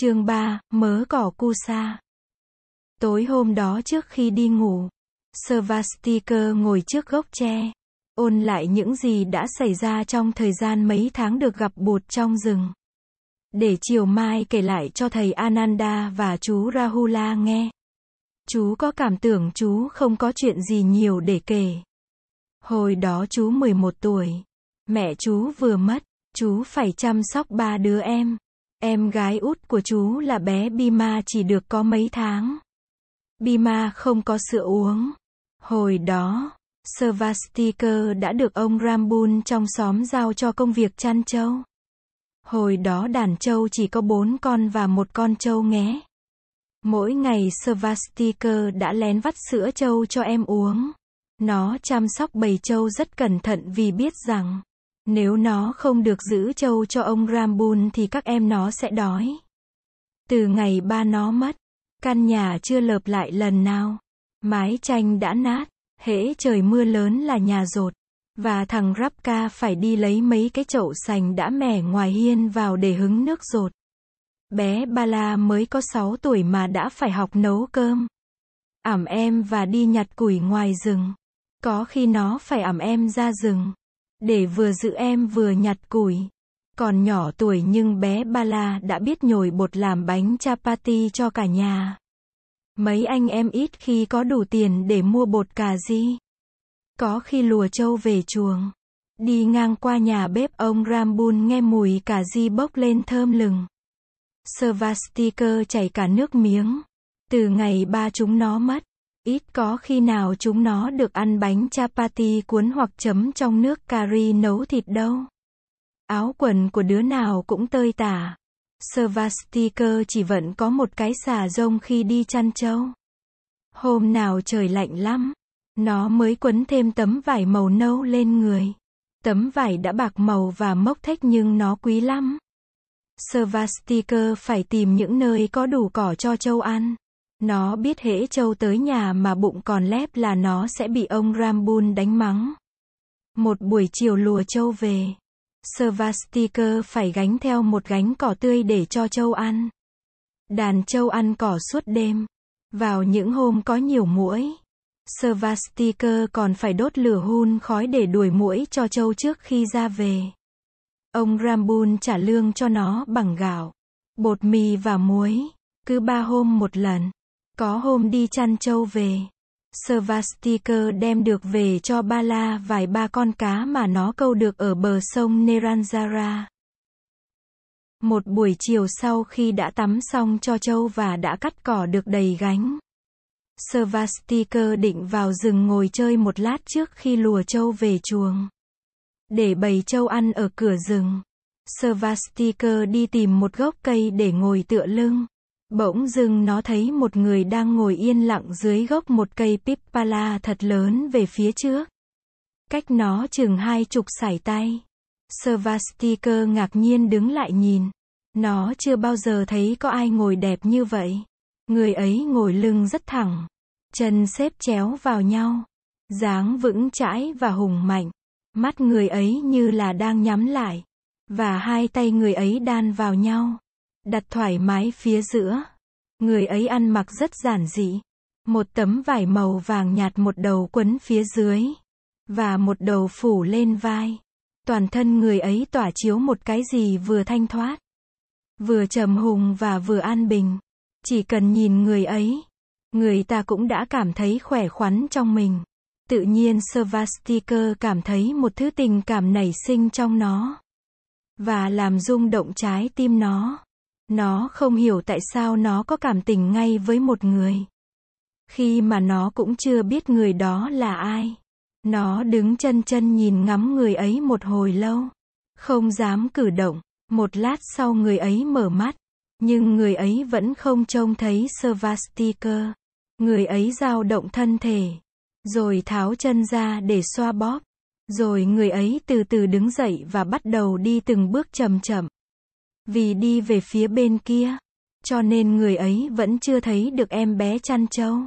Chương 3, mớ cỏ cu sa. Tối hôm đó trước khi đi ngủ, Svastika ngồi trước gốc tre, ôn lại những gì đã xảy ra trong thời gian mấy tháng được gặp bụt trong rừng. Để chiều mai kể lại cho thầy Ananda và chú Rahula nghe. Chú có cảm tưởng chú không có chuyện gì nhiều để kể. Hồi đó chú 11 tuổi. Mẹ chú vừa mất, chú phải chăm sóc ba đứa em. Em gái út của chú là bé Bima chỉ được có mấy tháng. Bima không có sữa uống. Hồi đó, Svastikar đã được ông Rambun trong xóm giao cho công việc chăn trâu. Hồi đó đàn trâu chỉ có bốn con và một con trâu nghé. Mỗi ngày Svastikar đã lén vắt sữa trâu cho em uống. Nó chăm sóc bầy trâu rất cẩn thận vì biết rằng nếu nó không được giữ trâu cho ông Rambun thì các em nó sẽ đói. Từ ngày ba nó mất, căn nhà chưa lợp lại lần nào. Mái tranh đã nát, hễ trời mưa lớn là nhà rột. Và thằng Rapka phải đi lấy mấy cái chậu sành đã mẻ ngoài hiên vào để hứng nước rột. Bé Bala mới có 6 tuổi mà đã phải học nấu cơm. Ẩm em và đi nhặt củi ngoài rừng. Có khi nó phải ẩm em ra rừng. Để vừa giữ em vừa nhặt củi. Còn nhỏ tuổi nhưng bé Bala đã biết nhồi bột làm bánh chapati cho cả nhà. Mấy anh em ít khi có đủ tiền để mua bột cà ri. Có khi lùa trâu về chuồng. Đi ngang qua nhà bếp ông Rambun nghe mùi cà ri bốc lên thơm lừng. Svastikar chảy cả nước miếng. Từ ngày ba chúng nó mất, Ít có khi nào chúng nó được ăn bánh chapati cuốn hoặc chấm trong nước cari nấu thịt đâu. Áo quần của đứa nào cũng tơi tả. Svastikar chỉ vẫn có một cái xà rông khi đi chăn trâu. Hôm nào trời lạnh lắm, nó mới quấn thêm tấm vải màu nâu lên người. Tấm vải đã bạc màu và mốc thách nhưng nó quý lắm. Svastikar phải tìm những nơi có đủ cỏ cho trâu ăn. Nó biết hễ châu tới nhà mà bụng còn lép là nó sẽ bị ông Rambun đánh mắng. Một buổi chiều lùa châu về. Svastikar phải gánh theo một gánh cỏ tươi để cho châu ăn. Đàn châu ăn cỏ suốt đêm. Vào những hôm có nhiều muỗi. Svastikar còn phải đốt lửa hun khói để đuổi muỗi cho châu trước khi ra về. Ông Rambun trả lương cho nó bằng gạo, bột mì và muối, cứ ba hôm một lần. Có hôm đi chăn trâu về. Svastika đem được về cho Bala vài ba con cá mà nó câu được ở bờ sông Neranjara. Một buổi chiều sau khi đã tắm xong cho trâu và đã cắt cỏ được đầy gánh. Svastika định vào rừng ngồi chơi một lát trước khi lùa trâu về chuồng. Để bầy trâu ăn ở cửa rừng. Svastika đi tìm một gốc cây để ngồi tựa lưng. Bỗng dưng nó thấy một người đang ngồi yên lặng dưới gốc một cây pippala thật lớn về phía trước. Cách nó chừng hai chục sải tay. Svastikar ngạc nhiên đứng lại nhìn. Nó chưa bao giờ thấy có ai ngồi đẹp như vậy. Người ấy ngồi lưng rất thẳng. Chân xếp chéo vào nhau. dáng vững chãi và hùng mạnh. Mắt người ấy như là đang nhắm lại. Và hai tay người ấy đan vào nhau đặt thoải mái phía giữa. Người ấy ăn mặc rất giản dị. Một tấm vải màu vàng nhạt một đầu quấn phía dưới. Và một đầu phủ lên vai. Toàn thân người ấy tỏa chiếu một cái gì vừa thanh thoát. Vừa trầm hùng và vừa an bình. Chỉ cần nhìn người ấy. Người ta cũng đã cảm thấy khỏe khoắn trong mình. Tự nhiên Svastikar cảm thấy một thứ tình cảm nảy sinh trong nó. Và làm rung động trái tim nó. Nó không hiểu tại sao nó có cảm tình ngay với một người. Khi mà nó cũng chưa biết người đó là ai. Nó đứng chân chân nhìn ngắm người ấy một hồi lâu. Không dám cử động. Một lát sau người ấy mở mắt. Nhưng người ấy vẫn không trông thấy Svastikar. Người ấy dao động thân thể. Rồi tháo chân ra để xoa bóp. Rồi người ấy từ từ đứng dậy và bắt đầu đi từng bước chậm chậm. Vì đi về phía bên kia, cho nên người ấy vẫn chưa thấy được em bé chăn trâu.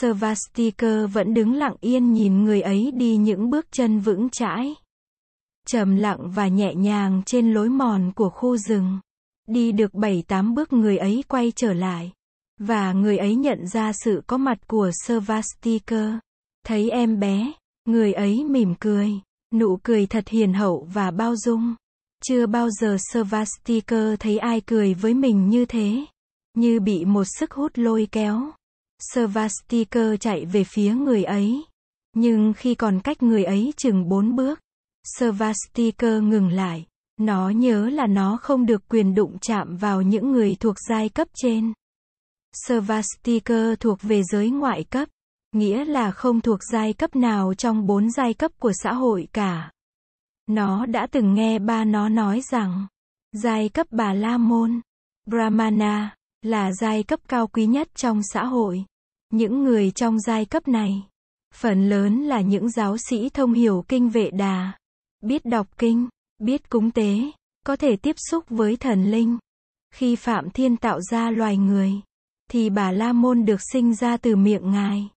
Svastiker vẫn đứng lặng yên nhìn người ấy đi những bước chân vững chãi. Trầm lặng và nhẹ nhàng trên lối mòn của khu rừng. Đi được bảy tám bước người ấy quay trở lại. Và người ấy nhận ra sự có mặt của Svastiker. Thấy em bé, người ấy mỉm cười. Nụ cười thật hiền hậu và bao dung. Chưa bao giờ Svastiker thấy ai cười với mình như thế. Như bị một sức hút lôi kéo. Svastiker chạy về phía người ấy. Nhưng khi còn cách người ấy chừng bốn bước, Svastiker ngừng lại. Nó nhớ là nó không được quyền đụng chạm vào những người thuộc giai cấp trên. Svastiker thuộc về giới ngoại cấp, nghĩa là không thuộc giai cấp nào trong bốn giai cấp của xã hội cả. Nó đã từng nghe ba nó nói rằng, giai cấp bà La Môn, Brahmana, là giai cấp cao quý nhất trong xã hội. Những người trong giai cấp này, phần lớn là những giáo sĩ thông hiểu kinh vệ đà, biết đọc kinh, biết cúng tế, có thể tiếp xúc với thần linh. Khi Phạm Thiên tạo ra loài người, thì bà La Môn được sinh ra từ miệng ngài.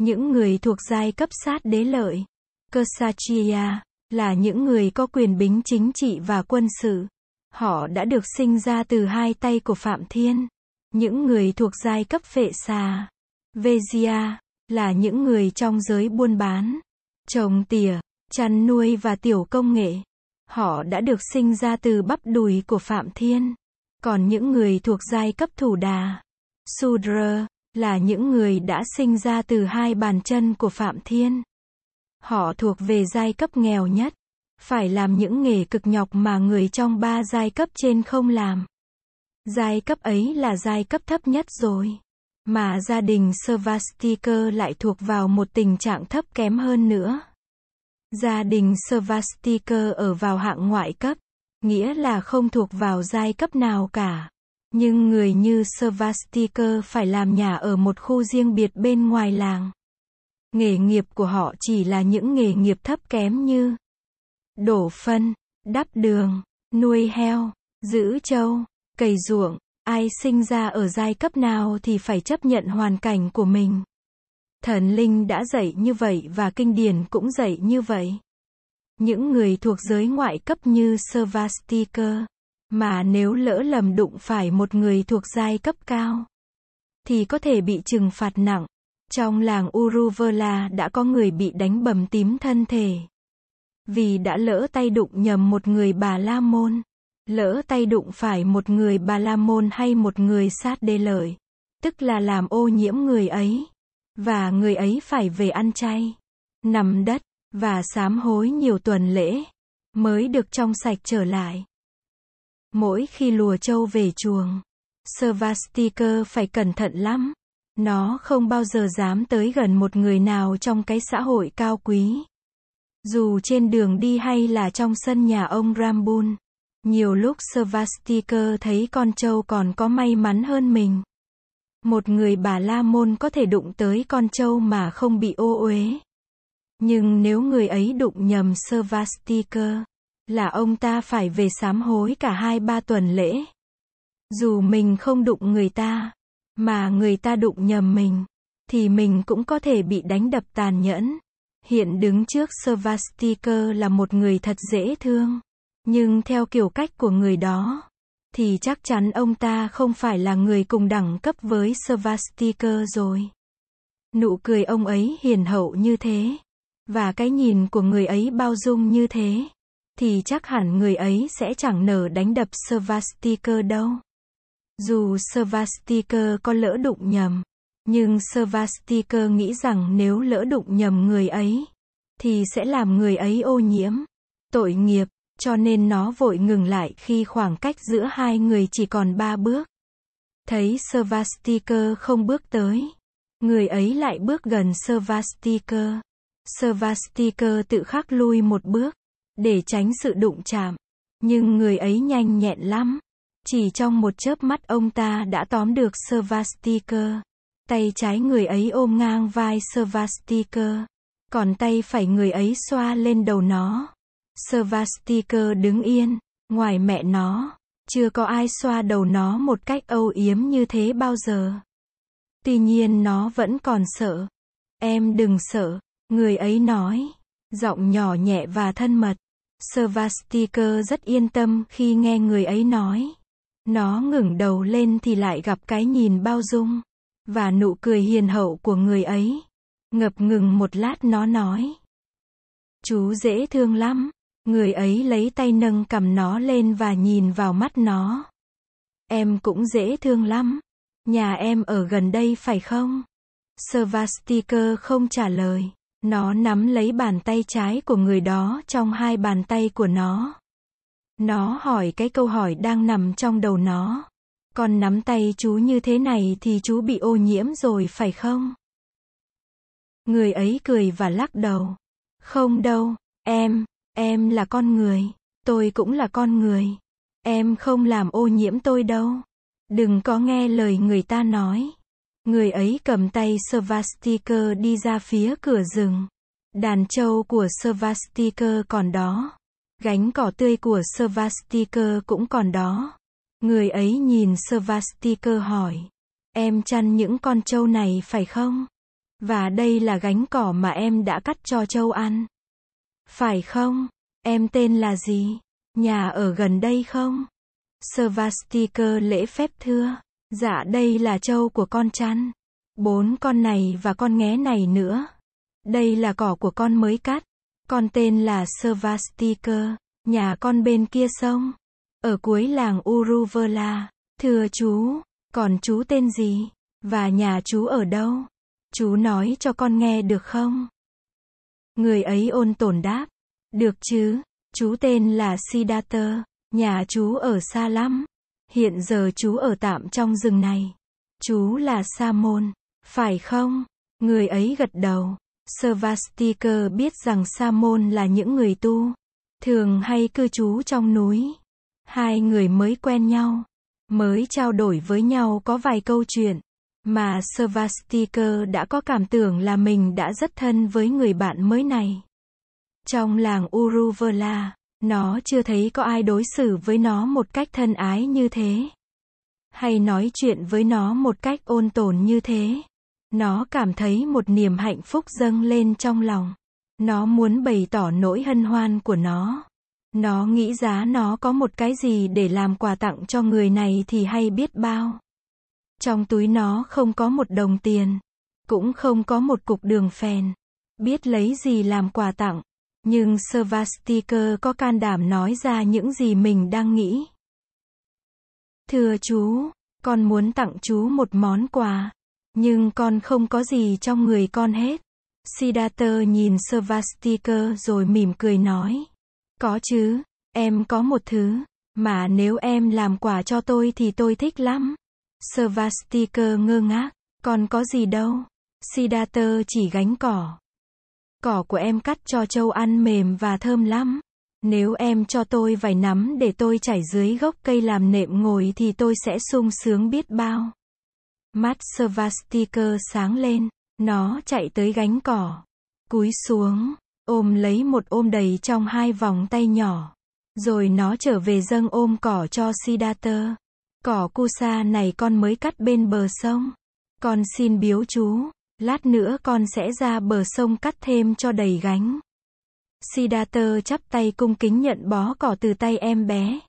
Những người thuộc giai cấp sát đế lợi, Kshatriya, là những người có quyền bính chính trị và quân sự. Họ đã được sinh ra từ hai tay của Phạm Thiên. Những người thuộc giai cấp phệ xà, Vezia, là những người trong giới buôn bán, trồng tỉa, chăn nuôi và tiểu công nghệ. Họ đã được sinh ra từ bắp đùi của Phạm Thiên. Còn những người thuộc giai cấp thủ đà, Sudra, là những người đã sinh ra từ hai bàn chân của Phạm Thiên. Họ thuộc về giai cấp nghèo nhất, phải làm những nghề cực nhọc mà người trong ba giai cấp trên không làm. Giai cấp ấy là giai cấp thấp nhất rồi. Mà gia đình Svastikar lại thuộc vào một tình trạng thấp kém hơn nữa. Gia đình Svastikar ở vào hạng ngoại cấp, nghĩa là không thuộc vào giai cấp nào cả. Nhưng người như Svastikar phải làm nhà ở một khu riêng biệt bên ngoài làng. Nghề nghiệp của họ chỉ là những nghề nghiệp thấp kém như đổ phân, đắp đường, nuôi heo, giữ trâu, cày ruộng. Ai sinh ra ở giai cấp nào thì phải chấp nhận hoàn cảnh của mình. Thần linh đã dạy như vậy và kinh điển cũng dạy như vậy. Những người thuộc giới ngoại cấp như Svastikar, mà nếu lỡ lầm đụng phải một người thuộc giai cấp cao, thì có thể bị trừng phạt nặng. Trong làng Uruvela đã có người bị đánh bầm tím thân thể. Vì đã lỡ tay đụng nhầm một người bà La Môn. Lỡ tay đụng phải một người bà La Môn hay một người sát đê lợi. Tức là làm ô nhiễm người ấy. Và người ấy phải về ăn chay. Nằm đất, và sám hối nhiều tuần lễ. Mới được trong sạch trở lại. Mỗi khi lùa trâu về chuồng. Svastikar phải cẩn thận lắm. Nó không bao giờ dám tới gần một người nào trong cái xã hội cao quý. Dù trên đường đi hay là trong sân nhà ông Rambun. Nhiều lúc Svastika thấy con trâu còn có may mắn hơn mình. Một người bà La Môn có thể đụng tới con trâu mà không bị ô uế. Nhưng nếu người ấy đụng nhầm Svastika, là ông ta phải về sám hối cả hai ba tuần lễ. Dù mình không đụng người ta, mà người ta đụng nhầm mình, thì mình cũng có thể bị đánh đập tàn nhẫn. Hiện đứng trước Svastikar là một người thật dễ thương. Nhưng theo kiểu cách của người đó, thì chắc chắn ông ta không phải là người cùng đẳng cấp với Svastikar rồi. Nụ cười ông ấy hiền hậu như thế, và cái nhìn của người ấy bao dung như thế, thì chắc hẳn người ấy sẽ chẳng nở đánh đập Svastikar đâu. Dù Svastikar có lỡ đụng nhầm, nhưng Svastikar nghĩ rằng nếu lỡ đụng nhầm người ấy, thì sẽ làm người ấy ô nhiễm, tội nghiệp, cho nên nó vội ngừng lại khi khoảng cách giữa hai người chỉ còn ba bước. Thấy Svastikar không bước tới. Người ấy lại bước gần Svastikar. Svastikar tự khắc lui một bước, để tránh sự đụng chạm. Nhưng người ấy nhanh nhẹn lắm. Chỉ trong một chớp mắt ông ta đã tóm được Svastikar. Tay trái người ấy ôm ngang vai Svastikar. Còn tay phải người ấy xoa lên đầu nó. Svastikar đứng yên, ngoài mẹ nó, chưa có ai xoa đầu nó một cách âu yếm như thế bao giờ. Tuy nhiên nó vẫn còn sợ. Em đừng sợ, người ấy nói, giọng nhỏ nhẹ và thân mật. Svastikar rất yên tâm khi nghe người ấy nói. Nó ngẩng đầu lên thì lại gặp cái nhìn bao dung, và nụ cười hiền hậu của người ấy. Ngập ngừng một lát nó nói. Chú dễ thương lắm. Người ấy lấy tay nâng cầm nó lên và nhìn vào mắt nó. Em cũng dễ thương lắm. Nhà em ở gần đây phải không? Svastika không trả lời. Nó nắm lấy bàn tay trái của người đó trong hai bàn tay của nó. Nó hỏi cái câu hỏi đang nằm trong đầu nó. Còn nắm tay chú như thế này thì chú bị ô nhiễm rồi phải không? Người ấy cười và lắc đầu. Không đâu, em, em là con người. Tôi cũng là con người. Em không làm ô nhiễm tôi đâu. Đừng có nghe lời người ta nói. Người ấy cầm tay Svastiker đi ra phía cửa rừng. Đàn trâu của Svastiker còn đó. Gánh cỏ tươi của Svastiker cũng còn đó. Người ấy nhìn Svastiker hỏi. Em chăn những con trâu này phải không? Và đây là gánh cỏ mà em đã cắt cho trâu ăn. Phải không? Em tên là gì? Nhà ở gần đây không? Svastiker lễ phép thưa. Dạ đây là trâu của con chăn. Bốn con này và con nghé này nữa. Đây là cỏ của con mới cắt. Con tên là Svastika. Nhà con bên kia sông. Ở cuối làng Uruvela. Thưa chú, còn chú tên gì? Và nhà chú ở đâu? Chú nói cho con nghe được không? Người ấy ôn tồn đáp. Được chứ, chú tên là Siddhartha, nhà chú ở xa lắm. Hiện giờ chú ở tạm trong rừng này. Chú là Sa môn, phải không? Người ấy gật đầu. Svastika biết rằng Sa môn là những người tu, thường hay cư trú trong núi. Hai người mới quen nhau, mới trao đổi với nhau có vài câu chuyện, mà Svastika đã có cảm tưởng là mình đã rất thân với người bạn mới này. Trong làng Uruvela, nó chưa thấy có ai đối xử với nó một cách thân ái như thế. Hay nói chuyện với nó một cách ôn tồn như thế. Nó cảm thấy một niềm hạnh phúc dâng lên trong lòng. Nó muốn bày tỏ nỗi hân hoan của nó. Nó nghĩ giá nó có một cái gì để làm quà tặng cho người này thì hay biết bao. Trong túi nó không có một đồng tiền, cũng không có một cục đường phèn. Biết lấy gì làm quà tặng. Nhưng Svastika có can đảm nói ra những gì mình đang nghĩ. Thưa chú, con muốn tặng chú một món quà. Nhưng con không có gì trong người con hết. Siddhartha nhìn Svastika rồi mỉm cười nói. Có chứ, em có một thứ, mà nếu em làm quà cho tôi thì tôi thích lắm. Svastika ngơ ngác, còn có gì đâu. Siddhartha chỉ gánh cỏ. Cỏ của em cắt cho châu ăn mềm và thơm lắm. Nếu em cho tôi vài nắm để tôi chảy dưới gốc cây làm nệm ngồi thì tôi sẽ sung sướng biết bao. Mắt Svastika sáng lên, nó chạy tới gánh cỏ. Cúi xuống, ôm lấy một ôm đầy trong hai vòng tay nhỏ. Rồi nó trở về dâng ôm cỏ cho Siddhartha. Cỏ kusa này con mới cắt bên bờ sông. Con xin biếu chú. Lát nữa con sẽ ra bờ sông cắt thêm cho đầy gánh. Siddhartha chắp tay cung kính nhận bó cỏ từ tay em bé.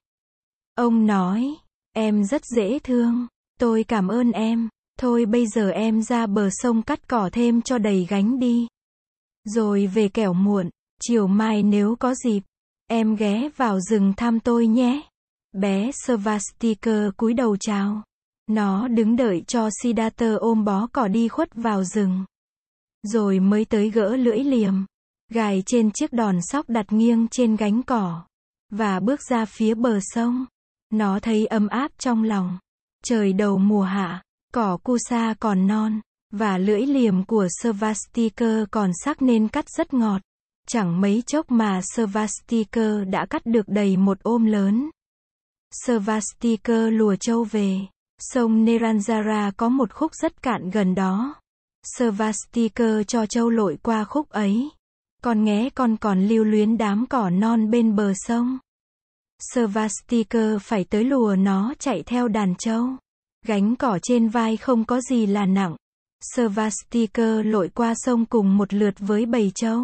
Ông nói, em rất dễ thương. Tôi cảm ơn em. Thôi bây giờ em ra bờ sông cắt cỏ thêm cho đầy gánh đi. Rồi về kẻo muộn, chiều mai nếu có dịp, em ghé vào rừng thăm tôi nhé. Bé Svastika cúi đầu chào. Nó đứng đợi cho Siddhartha ôm bó cỏ đi khuất vào rừng. Rồi mới tới gỡ lưỡi liềm. Gài trên chiếc đòn sóc đặt nghiêng trên gánh cỏ. Và bước ra phía bờ sông. Nó thấy ấm áp trong lòng. Trời đầu mùa hạ, cỏ kusa còn non. Và lưỡi liềm của Svastika còn sắc nên cắt rất ngọt. Chẳng mấy chốc mà Svastika đã cắt được đầy một ôm lớn. Svastika lùa châu về. Sông Neranjara có một khúc rất cạn gần đó. Svastika cho châu lội qua khúc ấy. Con nghé con còn lưu luyến đám cỏ non bên bờ sông. Svastika phải tới lùa nó chạy theo đàn châu. Gánh cỏ trên vai không có gì là nặng. Svastika lội qua sông cùng một lượt với bầy châu.